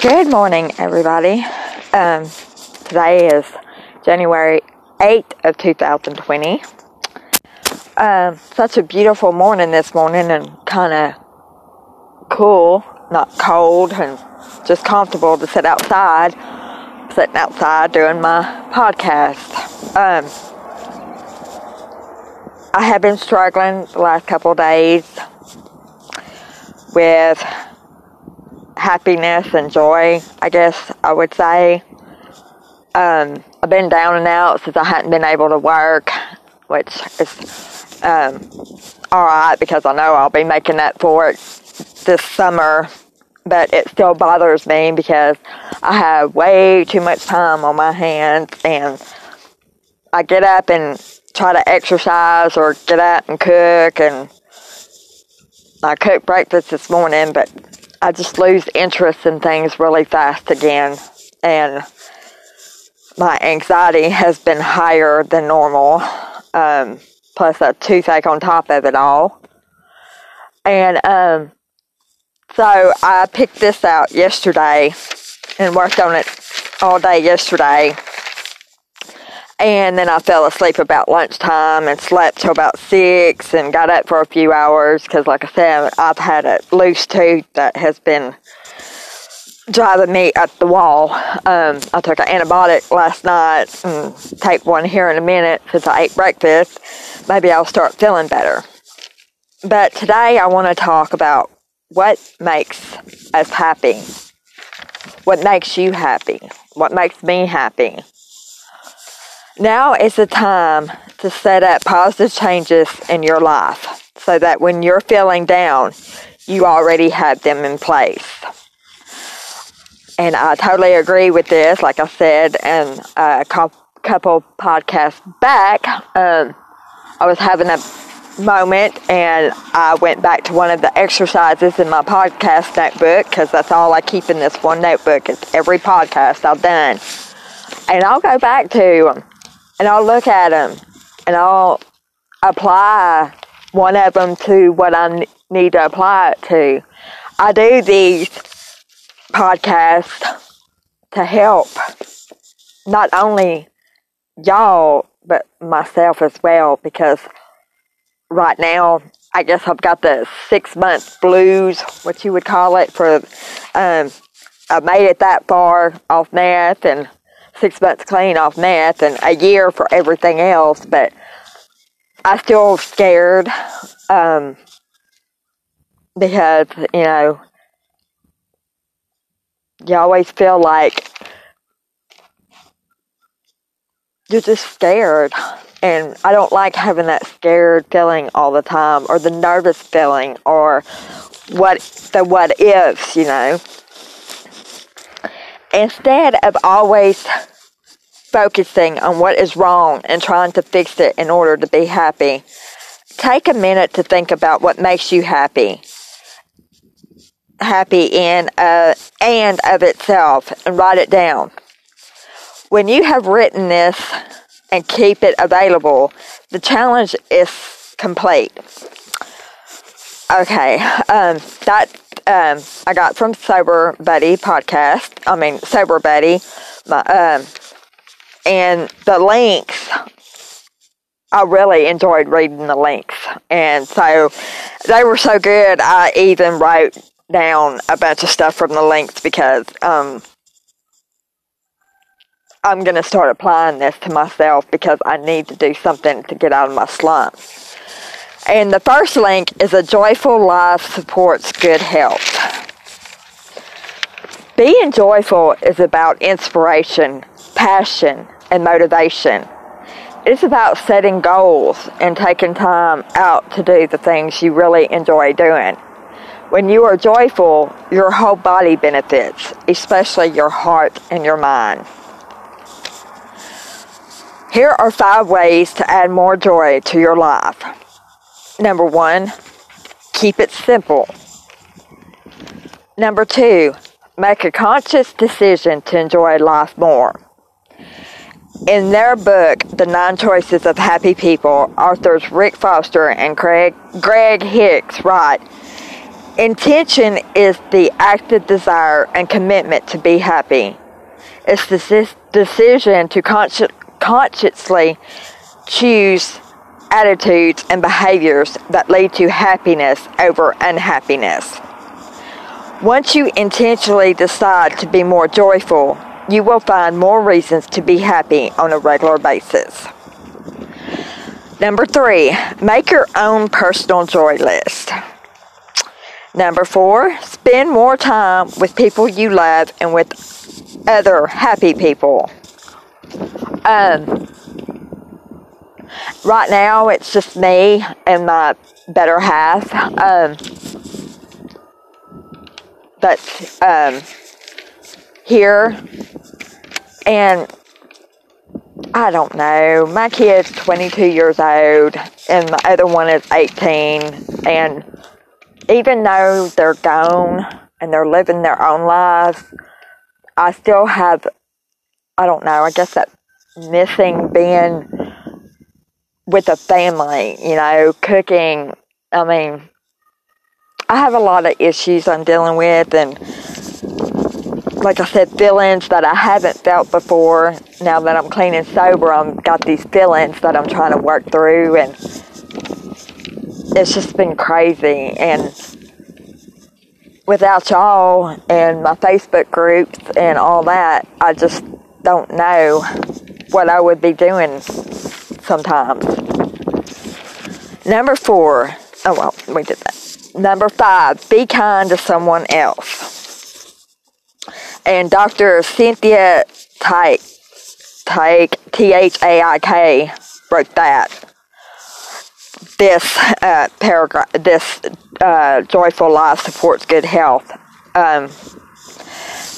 Good morning, everybody. Um, today is January 8th of 2020. Um, such a beautiful morning this morning and kind of cool, not cold, and just comfortable to sit outside, sitting outside doing my podcast. Um, I have been struggling the last couple days with happiness and joy, I guess I would say. Um, I've been down and out since I hadn't been able to work, which is um, alright because I know I'll be making up for it this summer. But it still bothers me because I have way too much time on my hands and I get up and try to exercise or get up and cook and I cooked breakfast this morning, but I just lose interest in things really fast again. And my anxiety has been higher than normal, um, plus a toothache on top of it all. And um, so I picked this out yesterday and worked on it all day yesterday. And then I fell asleep about lunchtime and slept till about six and got up for a few hours because, like I said, I've had a loose tooth that has been driving me up the wall. Um, I took an antibiotic last night and take one here in a minute since I ate breakfast. Maybe I'll start feeling better. But today I want to talk about what makes us happy. What makes you happy? What makes me happy? Now is the time to set up positive changes in your life so that when you're feeling down, you already have them in place. And I totally agree with this. Like I said, in a couple podcasts back, um, I was having a moment and I went back to one of the exercises in my podcast notebook because that's all I keep in this one notebook. It's every podcast I've done. And I'll go back to and I'll look at them and I'll apply one of them to what I need to apply it to. I do these podcasts to help not only y'all, but myself as well because right now, I guess I've got the six month blues, what you would call it, for um, I made it that far off math and six months clean off meth and a year for everything else, but I still scared um, because, you know, you always feel like you're just scared. And I don't like having that scared feeling all the time or the nervous feeling or what the what ifs, you know. Instead of always focusing on what is wrong and trying to fix it in order to be happy, take a minute to think about what makes you happy. Happy in uh, and of itself and write it down. When you have written this and keep it available, the challenge is complete. Okay, um, that um, I got from Sober Buddy podcast. I mean, Sober Buddy. My, um, and the links I really enjoyed reading the links. And so they were so good, I even wrote down a bunch of stuff from the links because um, I'm going to start applying this to myself because I need to do something to get out of my slump. And the first link is a joyful life supports good health. Being joyful is about inspiration, passion, and motivation. It's about setting goals and taking time out to do the things you really enjoy doing. When you are joyful, your whole body benefits, especially your heart and your mind. Here are five ways to add more joy to your life. Number one, keep it simple. Number two, make a conscious decision to enjoy life more. In their book, The Nine Choices of Happy People, authors Rick Foster and Craig, Greg Hicks write, Intention is the active desire and commitment to be happy. It's the decision to consci- consciously choose attitudes and behaviors that lead to happiness over unhappiness. Once you intentionally decide to be more joyful, you will find more reasons to be happy on a regular basis. Number three, make your own personal joy list. Number four, spend more time with people you love and with other happy people. Um, right now, it's just me and my better half. Um, um, here, and I don't know. My kid's 22 years old, and the other one is 18, and even though they're gone and they're living their own lives, I still have, I don't know, I guess that missing being with a family, you know, cooking. I mean, I have a lot of issues I'm dealing with, and like I said, feelings that I haven't felt before. Now that I'm clean and sober, I've got these feelings that I'm trying to work through, and it's just been crazy. And without y'all and my Facebook groups and all that, I just don't know what I would be doing sometimes. Number four, oh well, we did that. Number five, be kind to someone else. And Dr. Cynthia Thaik, Thaik, T H A I K, wrote that this uh, paragraph, this uh, joyful life supports good health. Um,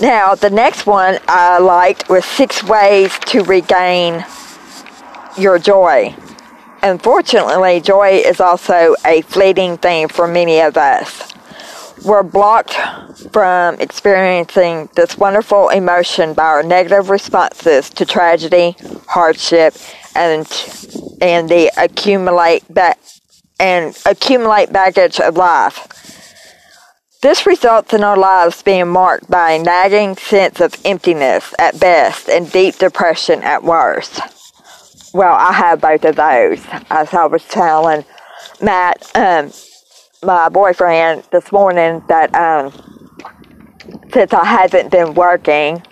now, the next one I liked was six ways to regain your joy. Unfortunately, joy is also a fleeting thing for many of us. We're blocked from experiencing this wonderful emotion by our negative responses to tragedy, hardship, and and the accumulate ba- and accumulate baggage of life. This results in our lives being marked by a nagging sense of emptiness at best and deep depression at worst. Well, I have both of those. As I was telling Matt, um, my boyfriend, this morning, that um, since I haven't been working,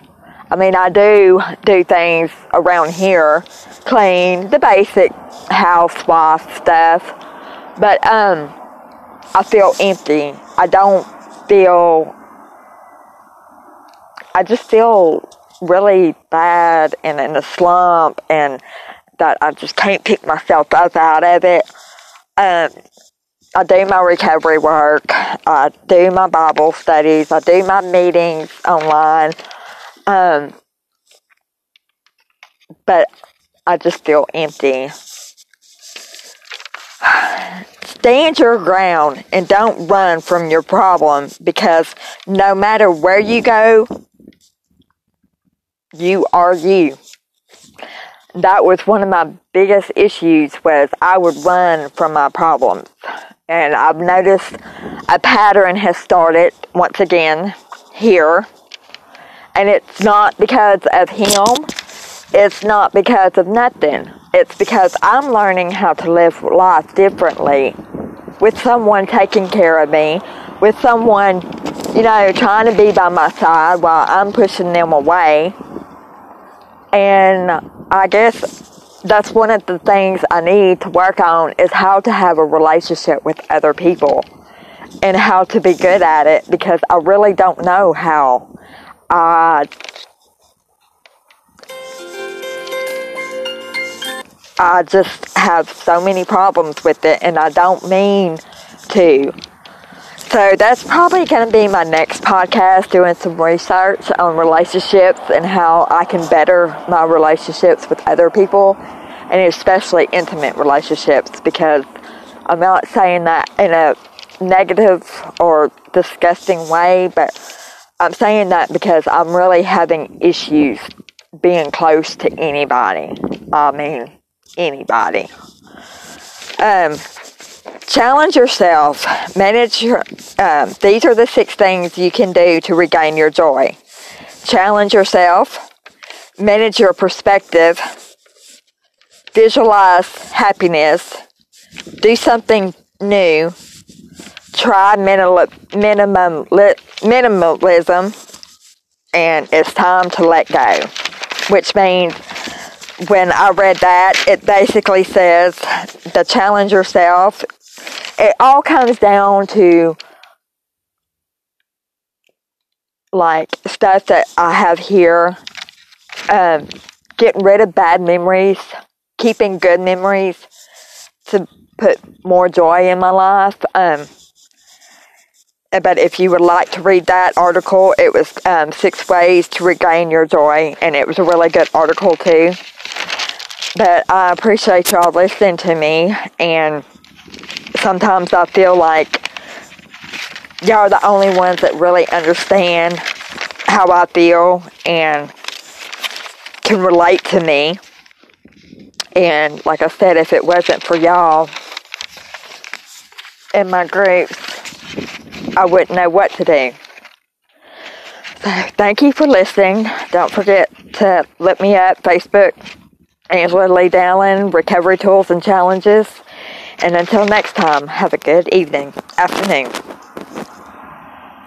I mean, I do do things around here, clean, the basic housewife stuff, but um, I feel empty. I don't feel, I just feel really bad and in a slump and that I just can't pick myself up out of it. Um, I do my recovery work. I do my Bible studies. I do my meetings online. Um, but I just feel empty. Stand your ground and don't run from your problem because no matter where you go, you are you. That was one of my biggest issues was I would run from my problems. And I've noticed a pattern has started once again here and it's not because of him. It's not because of nothing. It's because I'm learning how to live life differently with someone taking care of me, with someone, you know, trying to be by my side while I'm pushing them away. And I guess that's one of the things I need to work on is how to have a relationship with other people and how to be good at it because I really don't know how. I I just have so many problems with it and I don't mean to. So that's probably going to be my next podcast, doing some research on relationships and how I can better my relationships with other people, and especially intimate relationships, because I'm not saying that in a negative or disgusting way, but I'm saying that because I'm really having issues being close to anybody. I mean, anybody. Um, challenge yourself. Manage your. Um, these are the six things you can do to regain your joy. Challenge yourself. Manage your perspective. Visualize happiness. Do something new. Try minimal, minimum, minimalism. And it's time to let go. Which means when I read that, it basically says to challenge yourself. It all comes down to like stuff that I have here. Um, getting rid of bad memories, keeping good memories to put more joy in my life. Um, but if you would like to read that article, it was um, six ways to regain your joy, and it was a really good article too. But I appreciate y'all listening to me, and sometimes I feel like y'all are the only ones that really understand how I feel and can relate to me. And like I said, if it wasn't for y'all in my groups, I wouldn't know what to do. So thank you for listening. Don't forget to look me up Facebook Angela Lee Dallin, Recovery Tools and Challenges. And until next time, have a good evening, afternoon.